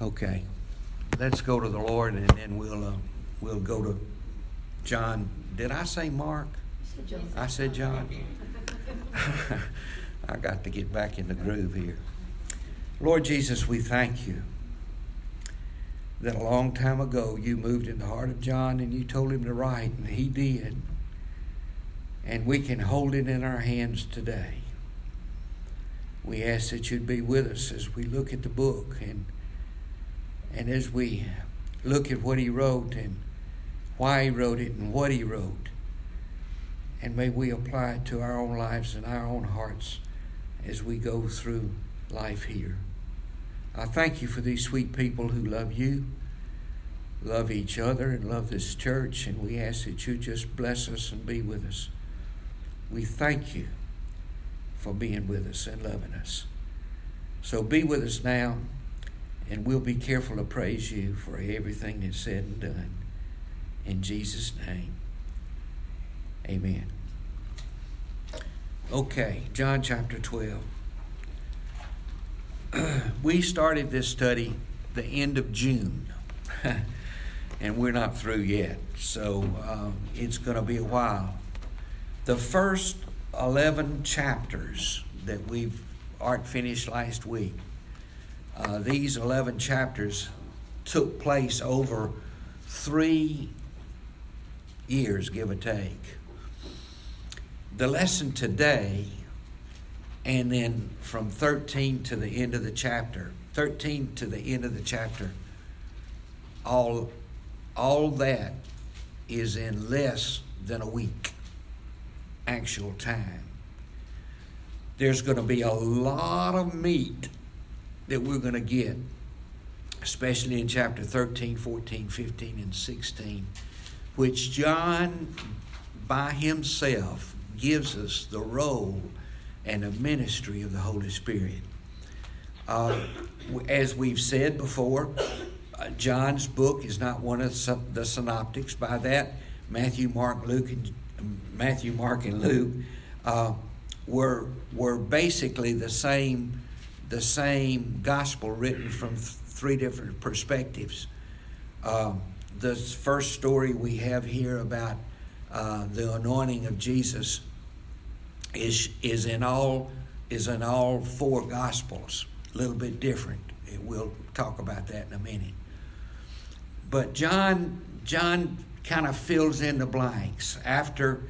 Okay, let's go to the Lord, and then we'll uh, we'll go to John. Did I say Mark? I said John. I got to get back in the groove here. Lord Jesus, we thank you that a long time ago you moved in the heart of John and you told him to write, and he did. And we can hold it in our hands today. We ask that you'd be with us as we look at the book and and as we look at what he wrote and why he wrote it and what he wrote. And may we apply it to our own lives and our own hearts as we go through life here. I thank you for these sweet people who love you, love each other, and love this church. And we ask that you just bless us and be with us. We thank you for being with us and loving us. So be with us now, and we'll be careful to praise you for everything that's said and done. In Jesus' name, amen. Okay, John chapter 12. we started this study the end of June, and we're not through yet, so um, it's going to be a while. The first 11 chapters that we've art finished last week, uh, these 11 chapters took place over three years, give or take. The lesson today and then from 13 to the end of the chapter 13 to the end of the chapter all all that is in less than a week actual time there's going to be a lot of meat that we're going to get especially in chapter 13 14 15 and 16 which john by himself gives us the role and the ministry of the Holy Spirit. Uh, as we've said before, John's book is not one of the synoptics. By that, Matthew, Mark, Luke, and Matthew, Mark, and Luke uh, were were basically the same the same gospel written from th- three different perspectives. Uh, the first story we have here about uh, the anointing of Jesus is is in all is in all four gospels. A little bit different. We'll talk about that in a minute. But John John kind of fills in the blanks after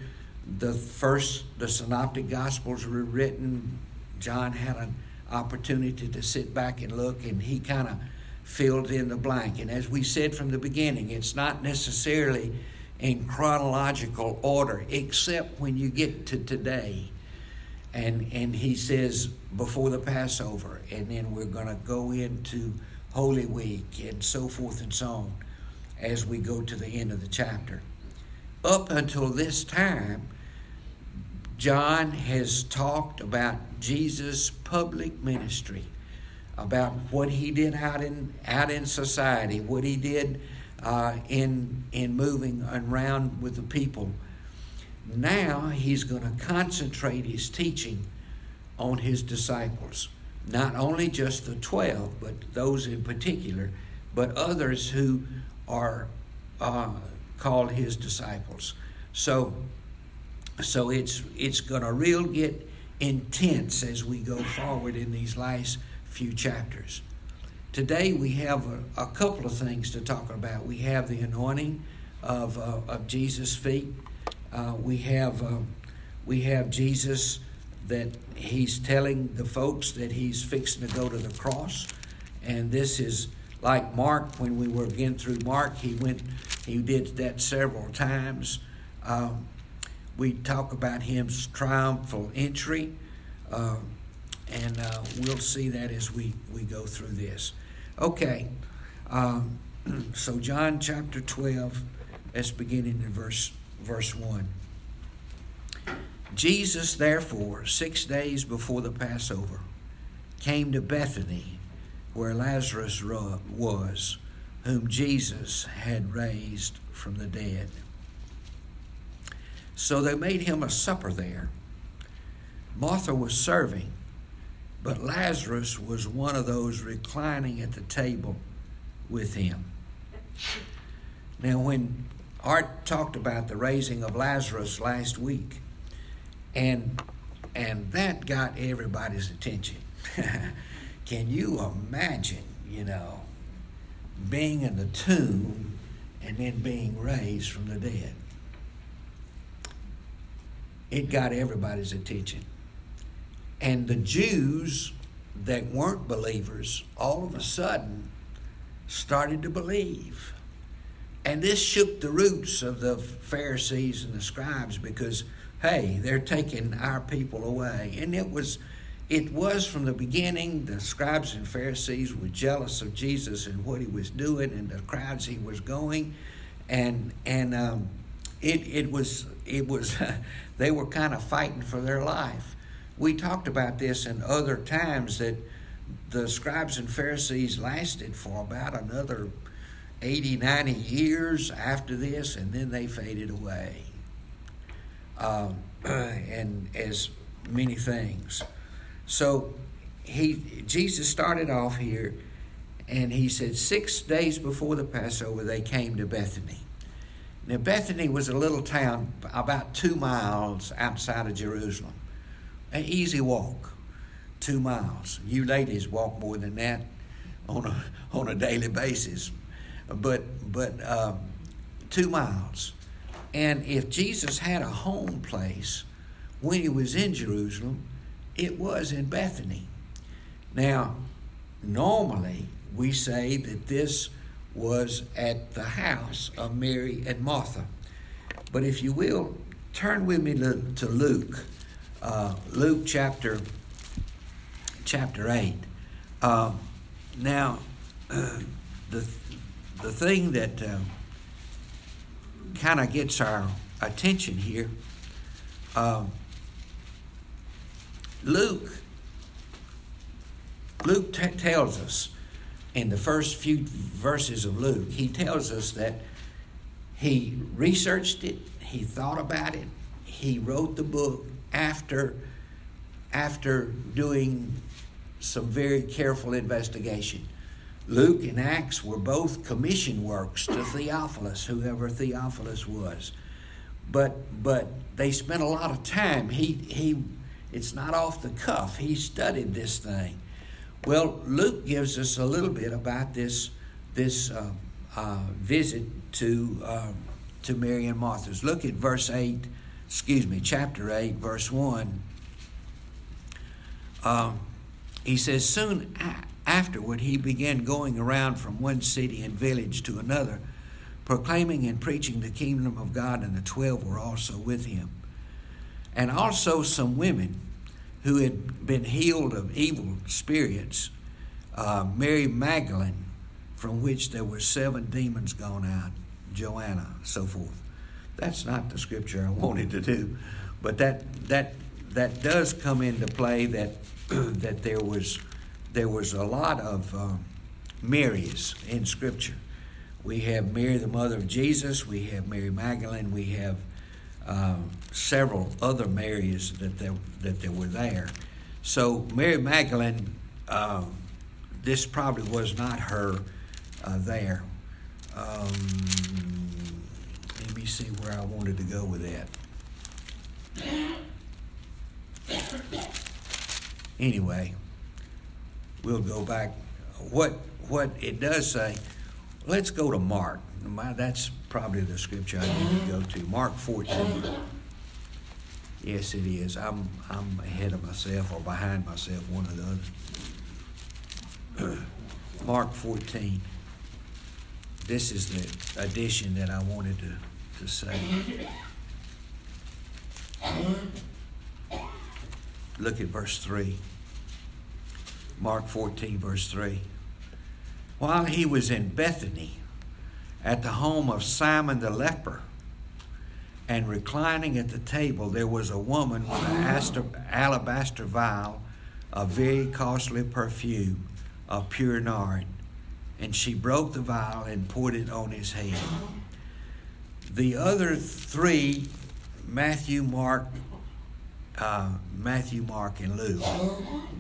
the first the synoptic gospels were written. John had an opportunity to sit back and look, and he kind of filled in the blank. And as we said from the beginning, it's not necessarily in chronological order, except when you get to today and and he says before the Passover, and then we're going to go into Holy Week and so forth and so on as we go to the end of the chapter. Up until this time, John has talked about Jesus' public ministry, about what he did out in out in society, what he did uh, in in moving around with the people now he's going to concentrate his teaching on his disciples. Not only just the 12, but those in particular, but others who are uh, called his disciples. So, so it's, it's to real get intense as we go forward in these last few chapters. Today we have a, a couple of things to talk about. We have the anointing of, uh, of Jesus' feet uh, we have uh, we have Jesus that he's telling the folks that he's fixing to go to the cross, and this is like Mark when we were again through Mark. He went he did that several times. Um, we talk about his triumphal entry, uh, and uh, we'll see that as we, we go through this. Okay, um, so John chapter 12, let's begin in verse verse 1. Jesus, therefore, six days before the Passover, came to Bethany, where Lazarus was, whom Jesus had raised from the dead. So they made him a supper there. Martha was serving, but Lazarus was one of those reclining at the table with him. Now, when Art talked about the raising of Lazarus last week, and and that got everybody's attention. Can you imagine, you know, being in the tomb and then being raised from the dead? It got everybody's attention. And the Jews that weren't believers all of a sudden started to believe. And this shook the roots of the Pharisees and the scribes because, hey, they're taking our people away. And it was, it was from the beginning, the scribes and Pharisees were jealous of Jesus and what he was doing and the crowds he was going. And, and um, it, it was, it was they were kind of fighting for their life. We talked about this in other times that the scribes and Pharisees lasted for about another 80, 90 years after this, and then they faded away. Um, and as many things. So he Jesus started off here and he said six days before the Passover they came to Bethany. Now Bethany was a little town about two miles outside of Jerusalem. An easy walk, two miles. You ladies walk more than that on a on a daily basis but but uh, two miles. And if Jesus had a home place when he was in Jerusalem, it was in Bethany. Now, normally we say that this was at the house of Mary and Martha. But if you will, turn with me to Luke, uh, Luke chapter chapter eight. Uh, now, uh, the the thing that uh, kind of gets our attention here, um, Luke, Luke t- tells us in the first few verses of Luke, he tells us that he researched it, he thought about it, he wrote the book after after doing some very careful investigation. Luke and Acts were both commission works to Theophilus, whoever Theophilus was. But but they spent a lot of time. He he it's not off the cuff. He studied this thing. Well, Luke gives us a little bit about this this uh, uh, visit to uh, to Mary and Martha's. Look at verse eight. Excuse me, chapter eight, verse one. Um, he says, "Soon Afterward, he began going around from one city and village to another, proclaiming and preaching the kingdom of God, and the twelve were also with him. And also some women who had been healed of evil spirits, uh, Mary Magdalene, from which there were seven demons gone out, Joanna, so forth. That's not the scripture I wanted to do, but that that that does come into play that that there was there was a lot of uh, Marys in Scripture. We have Mary, the mother of Jesus. We have Mary Magdalene. We have uh, several other Marys that there, that there were there. So Mary Magdalene, uh, this probably was not her uh, there. Um, let me see where I wanted to go with that. Anyway, we'll go back. What what it does say, let's go to Mark. That's probably the scripture I need to go to. Mark 14. Yes, it is. I'm I'm ahead of myself or behind myself, one of the others. Mark 14. This is the addition that I wanted to, to say. Look at verse 3. Mark 14, verse 3. While he was in Bethany at the home of Simon the leper, and reclining at the table, there was a woman with an alabaster vial of very costly perfume of pure nard, and she broke the vial and poured it on his head. The other three, Matthew, Mark, uh, Matthew, Mark, and Luke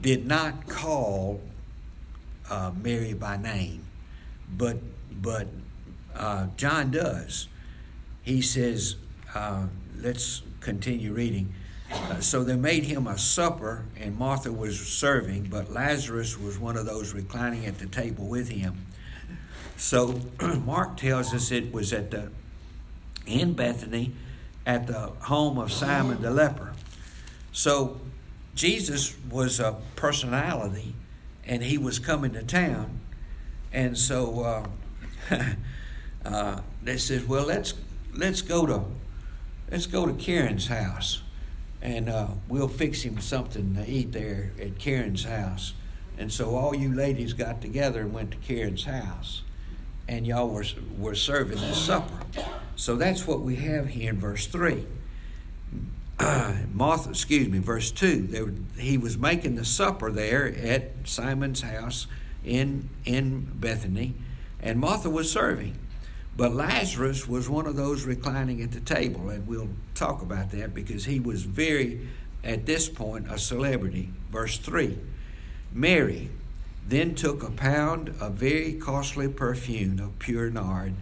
did not call uh, Mary by name, but but uh, John does. He says, uh, let's continue reading. Uh, so they made him a supper, and Martha was serving, but Lazarus was one of those reclining at the table with him. So Mark tells us it was at the in Bethany at the home of Simon the leper. So Jesus was a personality, and he was coming to town, and so uh, uh, they said, "Well, let's let's go to let's go to Karen's house, and uh, we'll fix him something to eat there at Karen's house." And so all you ladies got together and went to Karen's house, and y'all were were serving this supper. So that's what we have here in verse three. Martha, excuse me, verse 2. Were, he was making the supper there at Simon's house in, in Bethany, and Martha was serving. But Lazarus was one of those reclining at the table, and we'll talk about that because he was very, at this point, a celebrity. Verse 3 Mary then took a pound of very costly perfume of pure nard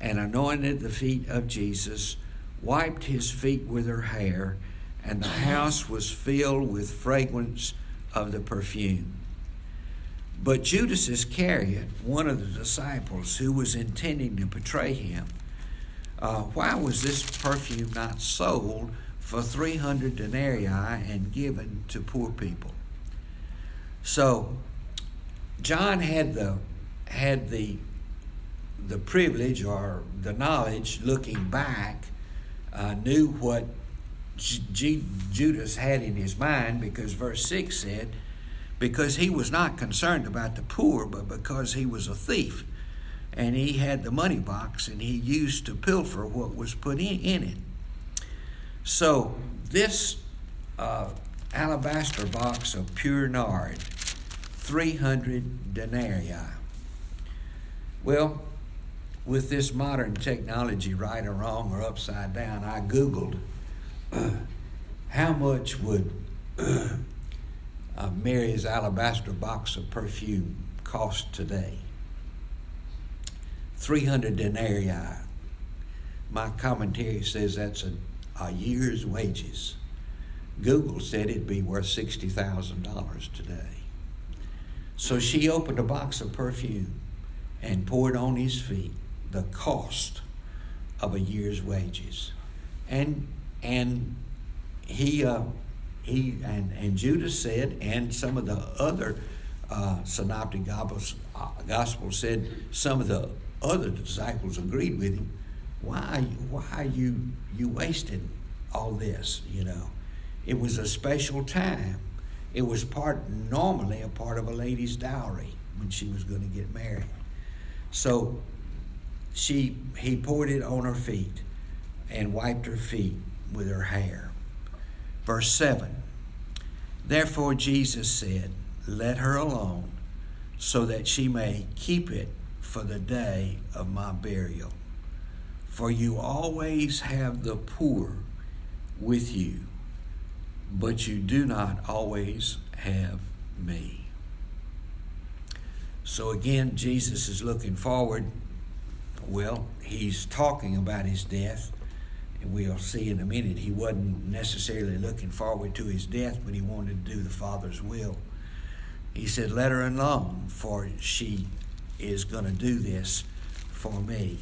and anointed the feet of Jesus, wiped his feet with her hair, and the house was filled with fragrance of the perfume. But Judas Iscariot, one of the disciples who was intending to betray him, uh, why was this perfume not sold for 300 denarii and given to poor people? So, John had the had the the privilege or the knowledge, looking back, uh, knew what G- Judas had in his mind because verse six said because he was not concerned about the poor, but because he was a thief. And he had the money box and he used to pilfer what was put in, in it. So, this uh, alabaster box of pure nard, 300 denarii. Well, with this modern technology, right or wrong or upside down, I Googled uh, how much would uh, Mary's alabaster box of perfume cost today? 300 denarii. My commentary says that's a, a year's wages. Google said it'd be worth $60,000 today. So she opened a box of perfume and poured on his feet the cost of a year's wages. And and he uh, he and, and Judas said, and some of the other uh, synoptic gospels, uh, gospels said, some of the other disciples agreed with him. Why, why you you wasted all this? You know, it was a special time. It was part normally a part of a lady's dowry when she was going to get married. So she he poured it on her feet and wiped her feet with her hair. Verse 7 Therefore Jesus said, Let her alone, so that she may keep it for the day of my burial. For you always have the poor with you, but you do not always have me. So again, Jesus is looking forward. Well, he's talking about his death we'll see in a minute, he wasn't necessarily looking forward to his death, but he wanted to do the Father's will. He said, Let her alone, for she is going to do this for me.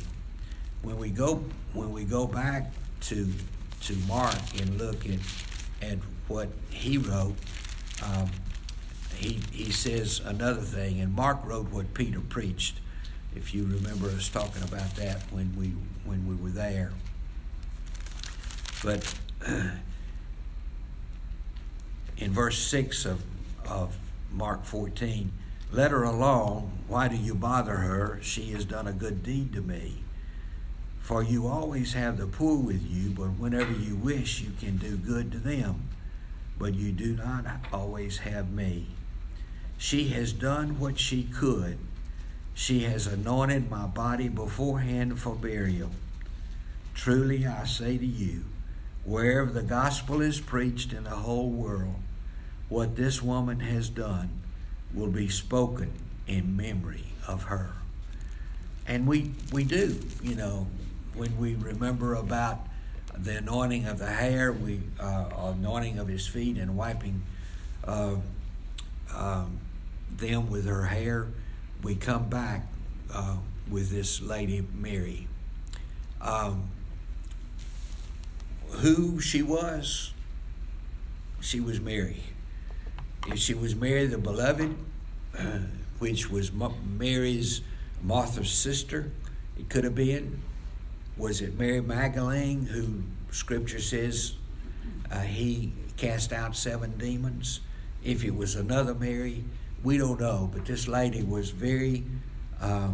When we go, when we go back to, to Mark and look at, at what he wrote, um, he, he says another thing, and Mark wrote what Peter preached. If you remember us talking about that when we when we were there. But uh, in verse 6 of, of Mark 14, let her alone. Why do you bother her? She has done a good deed to me. For you always have the poor with you, but whenever you wish, you can do good to them. But you do not always have me. She has done what she could. She has anointed my body beforehand for burial. Truly I say to you, wherever the gospel is preached in the whole world, what this woman has done will be spoken in memory of her. and we we do, you know, when we remember about the anointing of the hair, we uh, anointing of his feet, and wiping uh, um, them with her hair. We come back uh, with this lady Mary. Um, who she was, she was Mary. If she was Mary the Beloved, which was Mary's Martha's sister, it could have been. Was it Mary Magdalene, who Scripture says uh, he cast out seven demons? If it was another Mary, we don't know. But this lady was very, uh,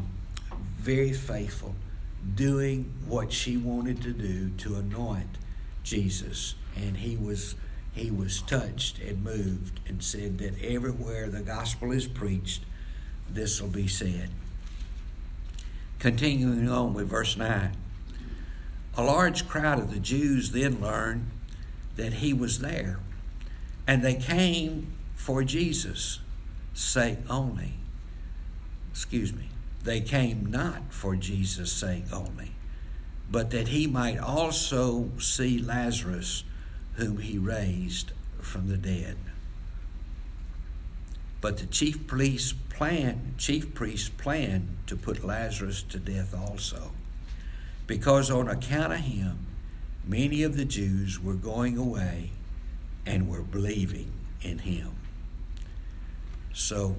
very faithful, doing what she wanted to do to anoint Jesus, and he was he was touched and moved and said that everywhere the gospel is preached, this will be said. Continuing on with verse 9. A large crowd of the Jews then learned that he was there, and they came for Jesus' sake only. Excuse me. They came not for Jesus' sake only, but that he might also see Lazarus, whom he raised from the dead. But the chief police plan, chief priests planned to put Lazarus to death also, because on account of him, many of the Jews were going away and were believing in him. So,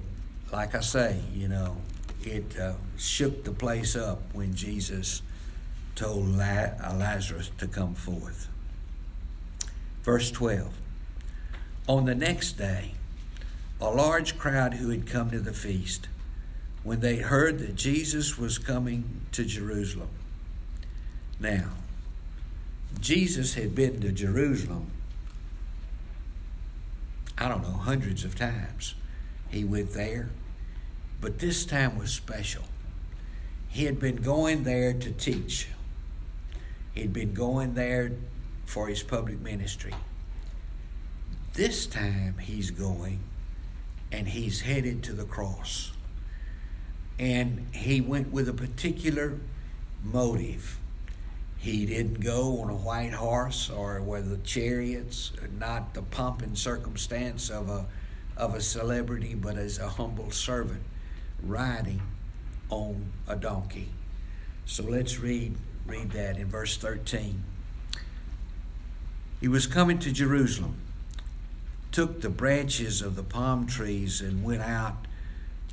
like I say, you know, it uh, shook the place up when Jesus told uh, Lazarus to come forth. Verse 12 On the next day, a large crowd who had come to the feast, when they heard that Jesus was coming to Jerusalem. Now, Jesus had been to Jerusalem, I don't know, hundreds of times. He went there, but this time was special. He had been going there to teach. He'd been going there for his public ministry. This time he's going and he's headed to the cross. And he went with a particular motive. He didn't go on a white horse or with the chariots, not the pomp and circumstance of a, of a celebrity, but as a humble servant riding on a donkey. So let's read read that in verse 13. He was coming to Jerusalem, took the branches of the palm trees and went out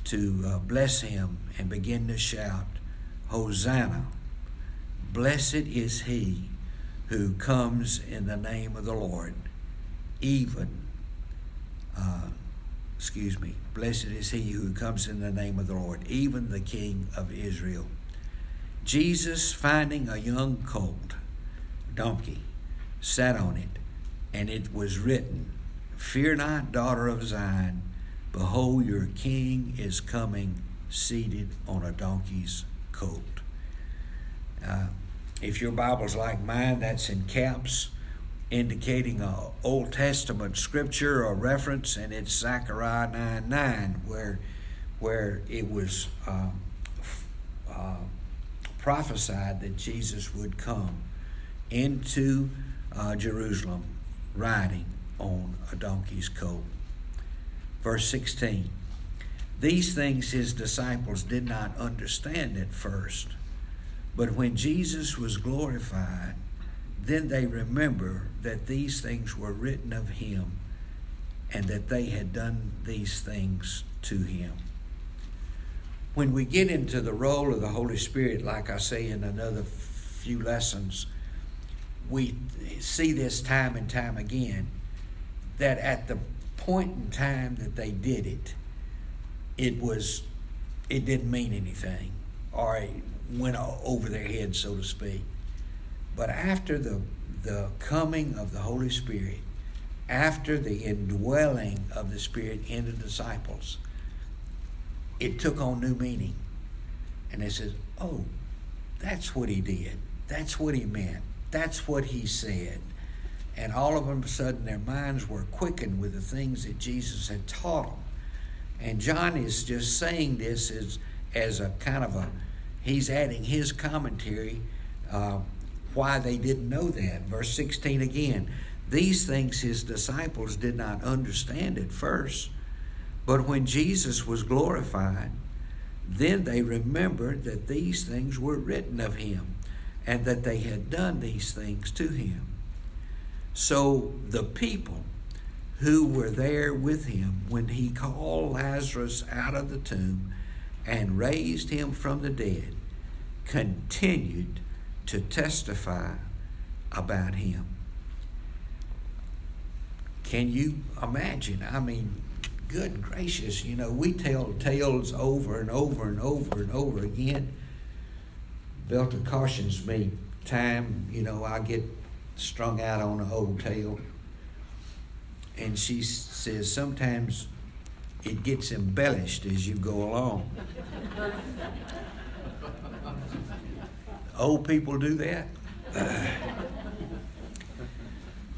to uh, bless him and began to shout, Hosanna! Blessed is he who comes in the name of the Lord, even, uh, excuse me, blessed is he who comes in the name of the Lord, even the King of Israel. Jesus, finding a young colt, donkey, sat on it, and it was written, Fear not, daughter of Zion, behold, your king is coming, seated on a donkey's colt. Uh, if your Bible's like mine, that's in caps, indicating a Old Testament scripture or reference, and it's Zechariah 9 9, where, where it was. Uh, uh, prophesied that Jesus would come into uh, Jerusalem riding on a donkey's colt. Verse 16 These things his disciples did not understand at first, but when Jesus was glorified, then they remember that these things were written of him and that they had done these things to him when we get into the role of the Holy Spirit, like I say in another few lessons, we see this time and time again that at the point in time that they did it, it was it didn't mean anything or it went over their heads, so to speak. But after the the coming of the Holy Spirit, after the indwelling of the Spirit in the disciples, it took on new meaning. And they said, oh, that's what he did. That's what he meant. That's what he said. And all of a sudden, their minds were quickened with the things that Jesus had taught them. And John is just saying this as, as a kind of a, he's adding his commentary uh, why they didn't know that. Verse 16 again. These things his disciples did not understand at first, but when Jesus was glorified, then they remembered that these things were written of him and that they had done these things to him. So the people who were there with him when he called Lazarus out of the tomb and raised him from the dead continued to testify about him. Can you imagine? I mean, good gracious, you know, we tell tales over and over and over and over again. Belta cautions me time, you know, I get strung out on an old tale. And she says sometimes it gets embellished as you go along. old people do that.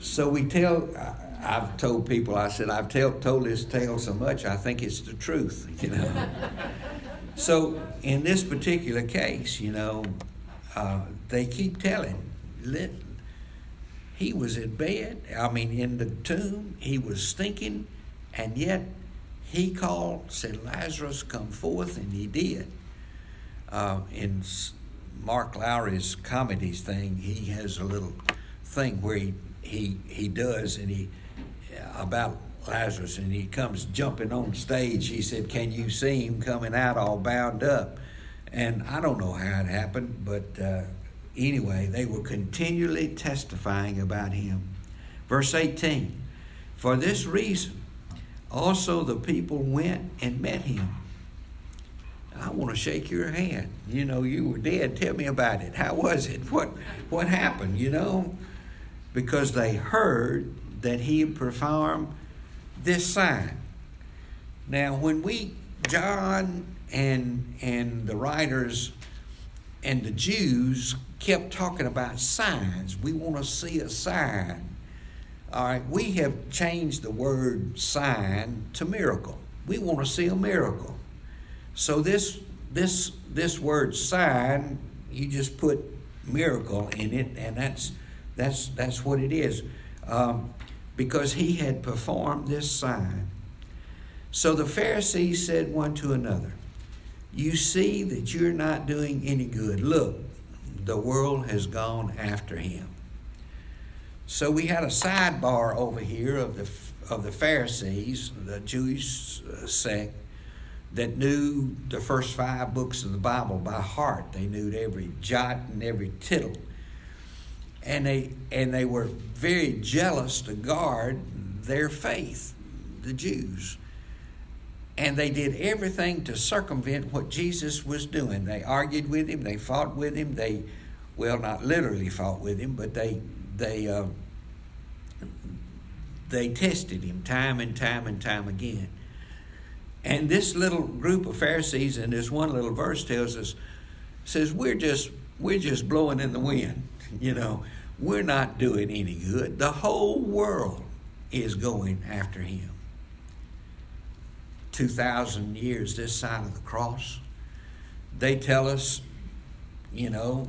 so we tell, I've told people, I said, I've tell, told this tale so much, I think it's the truth, you know. so in this particular case, you know, uh, they keep telling, let, he was in bed, I mean, in the tomb, he was stinking, and yet he called, said, Lazarus, come forth, and he did. Uh, in Mark Lowry's comedies thing, he has a little thing where he, he, he does, and he, about Lazarus, and he comes jumping on stage. He said, Can you see him coming out all bound up? And I don't know how it happened, but uh, anyway, they were continually testifying about him. Verse 18 For this reason, also the people went and met him. I want to shake your hand. You know, you were dead. Tell me about it. How was it? What what happened? You know, because they heard that he performed this sign. Now, when we John and and the writers and the Jews kept talking about signs. We want to see a sign. All right, we have changed the word sign to miracle. We want to see a miracle. So this this this word sign, you just put miracle in it, and that's that's that's what it is. Um, because he had performed this sign. So the Pharisees said one to another, You see that you're not doing any good. Look, the world has gone after him. So we had a sidebar over here of the of the Pharisees, the Jewish uh, sect that knew the first five books of the Bible by heart. They knew every jot and every tittle. And they and they were very jealous to guard their faith, the Jews. And they did everything to circumvent what Jesus was doing. They argued with him, they fought with him, they, well, not literally fought with him, but they, they, uh, they tested him time and time and time again. And this little group of Pharisees in this one little verse tells us, says, we're just, we're just blowing in the wind, you know. We're not doing any good. The whole world is going after him. 2,000 years this side of the cross. They tell us, you know,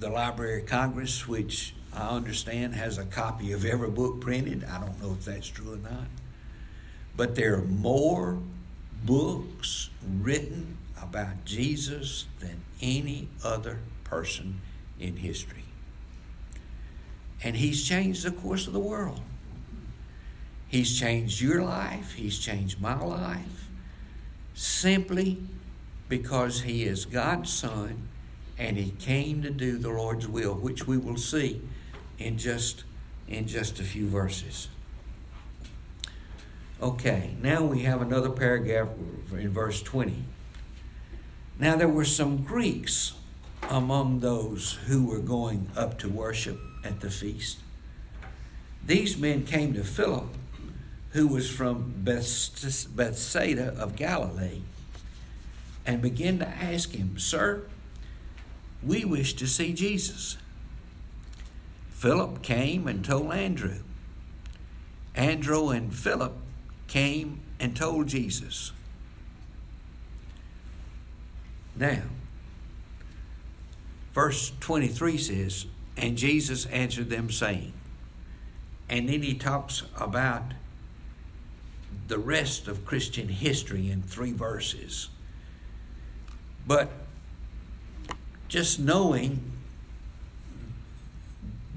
the Library of Congress, which I understand has a copy of every book printed. I don't know if that's true or not. But there are more books written about Jesus than any other person in history. And he's changed the course of the world. He's changed your life, He's changed my life, simply because He is God's Son and He came to do the Lord's will, which we will see in just, in just a few verses. Okay, now we have another paragraph in verse 20. Now there were some Greeks among those who were going up to worship at the feast. These men came to Philip who was from Bethsaida of Galilee, and began to ask him, Sir, we wish to see Jesus. Philip came and told Andrew. Andrew and Philip came and told Jesus. Now, verse 23 says, And Jesus answered them, saying, and then he talks about the rest of Christian history in three verses. But just knowing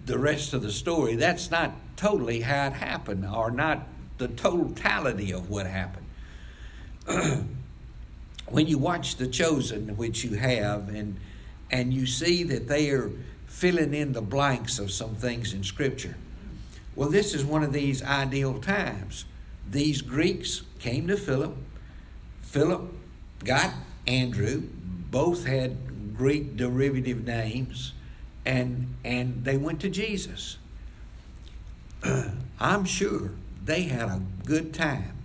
the rest of the story, that's not totally how it happened, or not the totality of what happened. when you watch The Chosen, which you have, and and you see that they are filling in the blanks of some things in Scripture. Well, this is one of these ideal times. These Greeks came to Philip. Philip got Andrew. Both had Greek derivative names, and and they went to Jesus. I'm sure they had a good time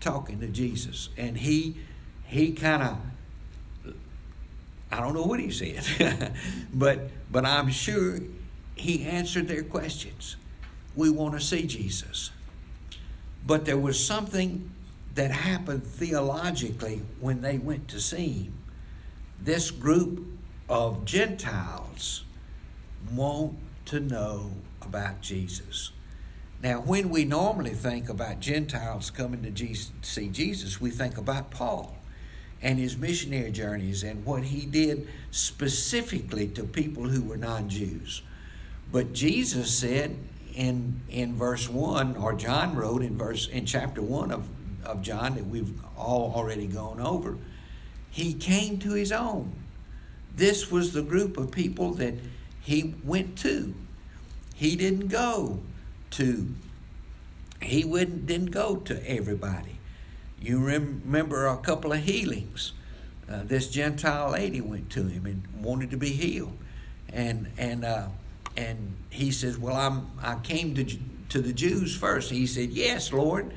talking to Jesus, and he he kind of I don't know what he said, but but I'm sure he answered their questions. We want to see Jesus. But there was something that happened theologically when they went to see him. This group of Gentiles want to know about Jesus. Now, when we normally think about Gentiles coming to Jesus, see Jesus, we think about Paul and his missionary journeys and what he did specifically to people who were non Jews. But Jesus said in, in verse 1, or John wrote in, verse, in chapter 1 of, of John that we've all already gone over, he came to his own. This was the group of people that he went to. He didn't go to, he wouldn't, didn't go to everybody. You remember a couple of healings. Uh, this Gentile lady went to him and wanted to be healed, and and uh, and he says, "Well, I'm I came to to the Jews first. He said, "Yes, Lord,"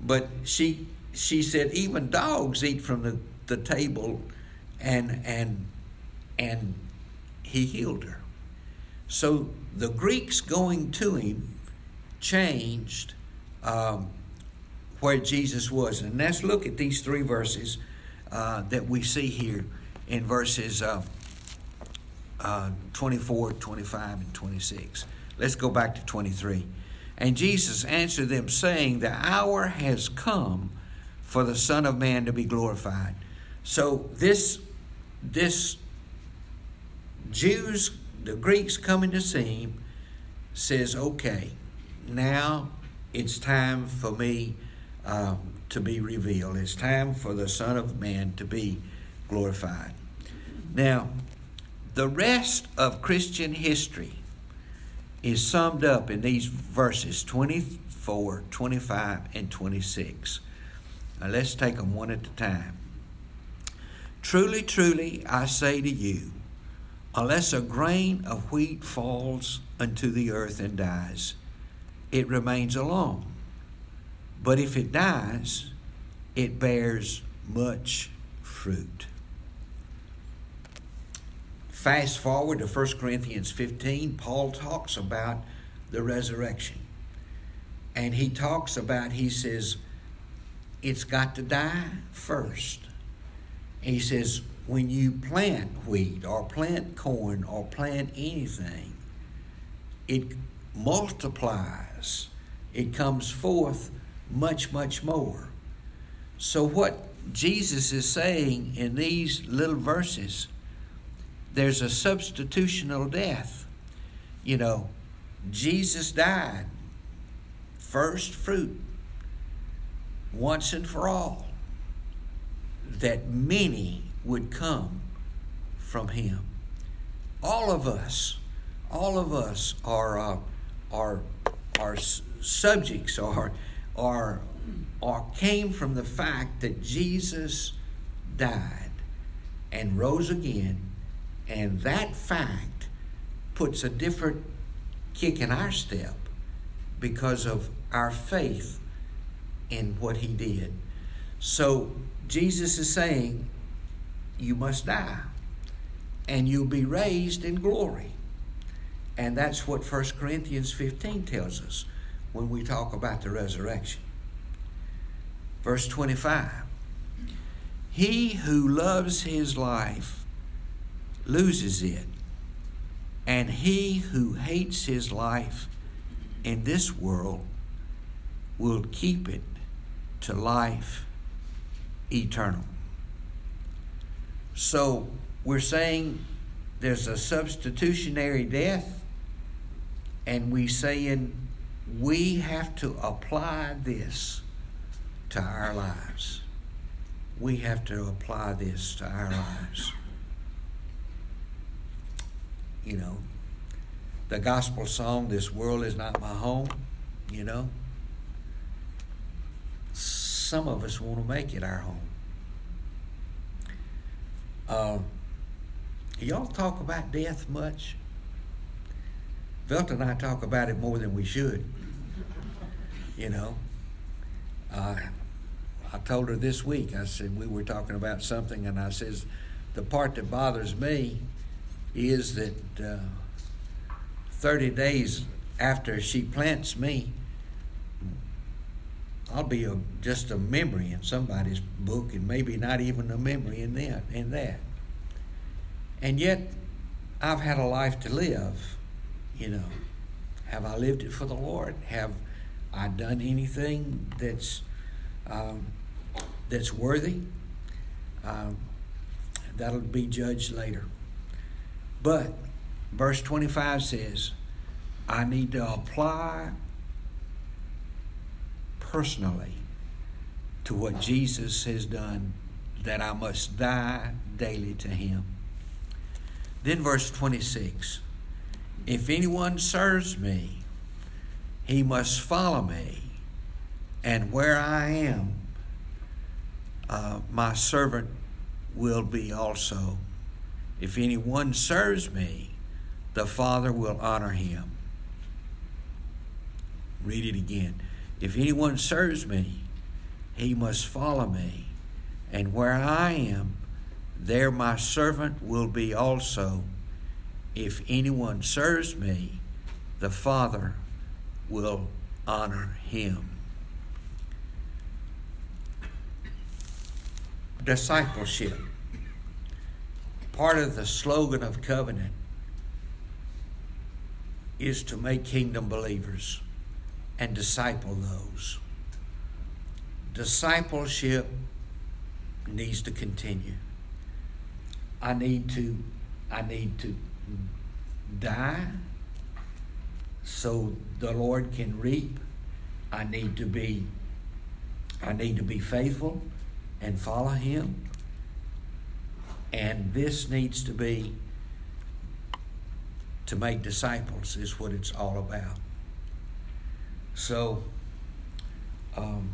but she she said, "Even dogs eat from the, the table," and and and he healed her. So the Greeks going to him changed um, where Jesus was. And let's look at these three verses uh, that we see here in verses uh, uh, 24, 25, and 26. Let's go back to 23. And Jesus answered them, saying, The hour has come for the Son of Man to be glorified. So this this Jews, the Greeks coming to see him, says, Okay, now it's time for me uh, to be revealed. It's time for the Son of Man to be glorified. Now, the rest of Christian history is summed up in these verses 24, 25, and 26. Now, let's take them one at a time. Truly, truly, I say to you, unless a grain of wheat falls unto the earth and dies, it remains alone. But if it dies, it bears much fruit. Fast forward to 1 Corinthians 15, Paul talks about the resurrection. And he talks about, he says, it's got to die first. He says, when you plant wheat or plant corn or plant anything, it multiplies, it comes forth much, much more. So, what Jesus is saying in these little verses, there's a substitutional death. You know, Jesus died, first fruit, once and for all, that many would come from him. All of us, all of us are, uh, are, are subjects, are or, or came from the fact that Jesus died and rose again, and that fact puts a different kick in our step because of our faith in what he did. So Jesus is saying, You must die, and you'll be raised in glory. And that's what 1 Corinthians 15 tells us when we talk about the resurrection. Verse 25 He who loves his life loses it, And he who hates his life in this world will keep it to life eternal. So we're saying there's a substitutionary death, and we saying we have to apply this to our lives. We have to apply this to our lives. You know, the gospel song, This World Is Not My Home, you know. Some of us want to make it our home. Uh, y'all talk about death much? Velta and I talk about it more than we should. You know, uh, I told her this week. I said we were talking about something, and I says the part that bothers me is that uh, 30 days after she plants me, I'll be a, just a memory in somebody's book, and maybe not even a memory in that. In that, and yet, I've had a life to live. You know, have I lived it for the Lord? Have I done anything that's um, that's worthy? Um, that'll be judged later. But verse 25 says, I need to apply personally to what Jesus has done, that I must die daily to Him. Then, verse 26 If anyone serves me, he must follow me, and where I am, uh, my servant will be also. If anyone serves me, the Father will honor him. Read it again. If anyone serves me, he must follow me, and where I am, there my servant will be also. If anyone serves me, the Father will honor him. Discipleship. Part of the slogan of covenant is to make kingdom believers and disciple those. Discipleship needs to continue. I need to I need to die so the Lord can reap. I need to be I need to be faithful and follow him. And this needs to be to make disciples is what it's all about. So um,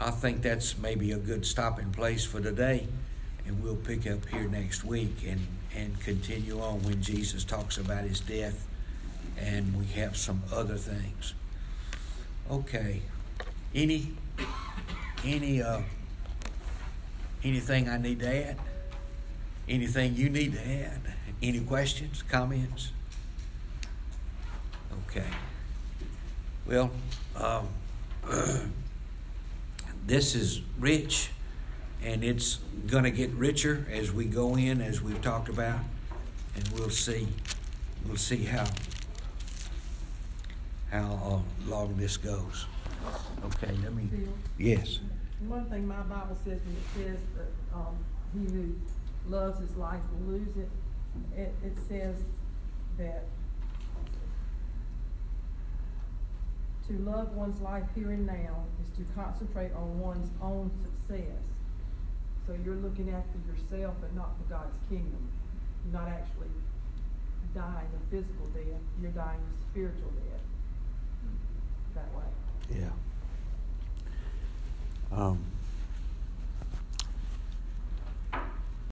I think that's maybe a good stopping place for today. And we'll pick up here next week and, and continue on when Jesus talks about his death and we have some other things. Okay. Any any uh anything I need to add? Anything you need to add? Any questions, comments? Okay. Well, um, this is rich, and it's going to get richer as we go in, as we've talked about, and we'll see. We'll see how how uh, long this goes. Okay, let me. Phil? Yes. One thing my Bible says, when it says that, um, he who loves his life will lose it, it, it says that to love one's life here and now is to concentrate on one's own success. So you're looking after yourself and not for God's kingdom. You're not actually dying a physical death, you're dying a spiritual death. That way. Yeah. Um,